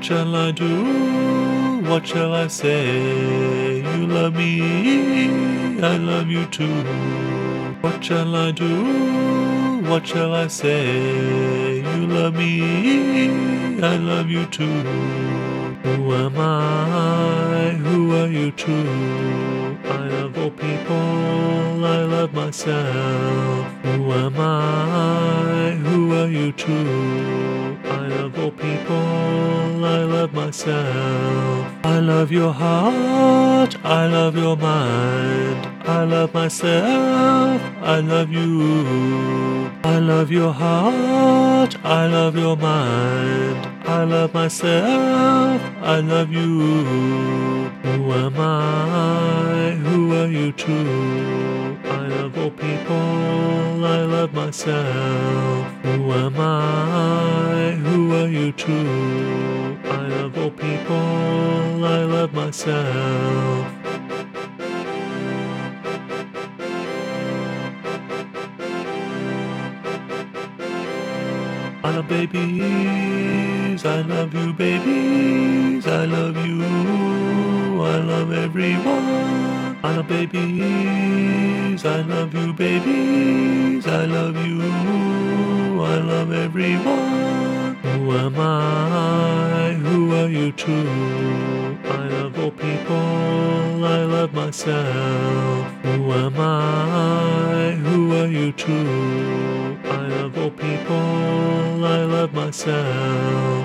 What shall I do? What shall I say? You love me, I love you too. What shall I do? What shall I say? You love me, I love you too. Who am I? Who are you too? I love all people, I love myself. Love myself. I love your heart, I love your mind. I love myself, I love you. I love your heart, I love your mind. I love myself, I love you. Who am I? Who are you too? I love all people, I love myself. Who am I? Love people, I love myself. I love babies, I love you babies, I love you, I love everyone. I love babies, I love you babies, I love you, I love everyone. Who am I? You too? I love all people, I love myself. Who am I? Who are you too? I love all people, I love myself.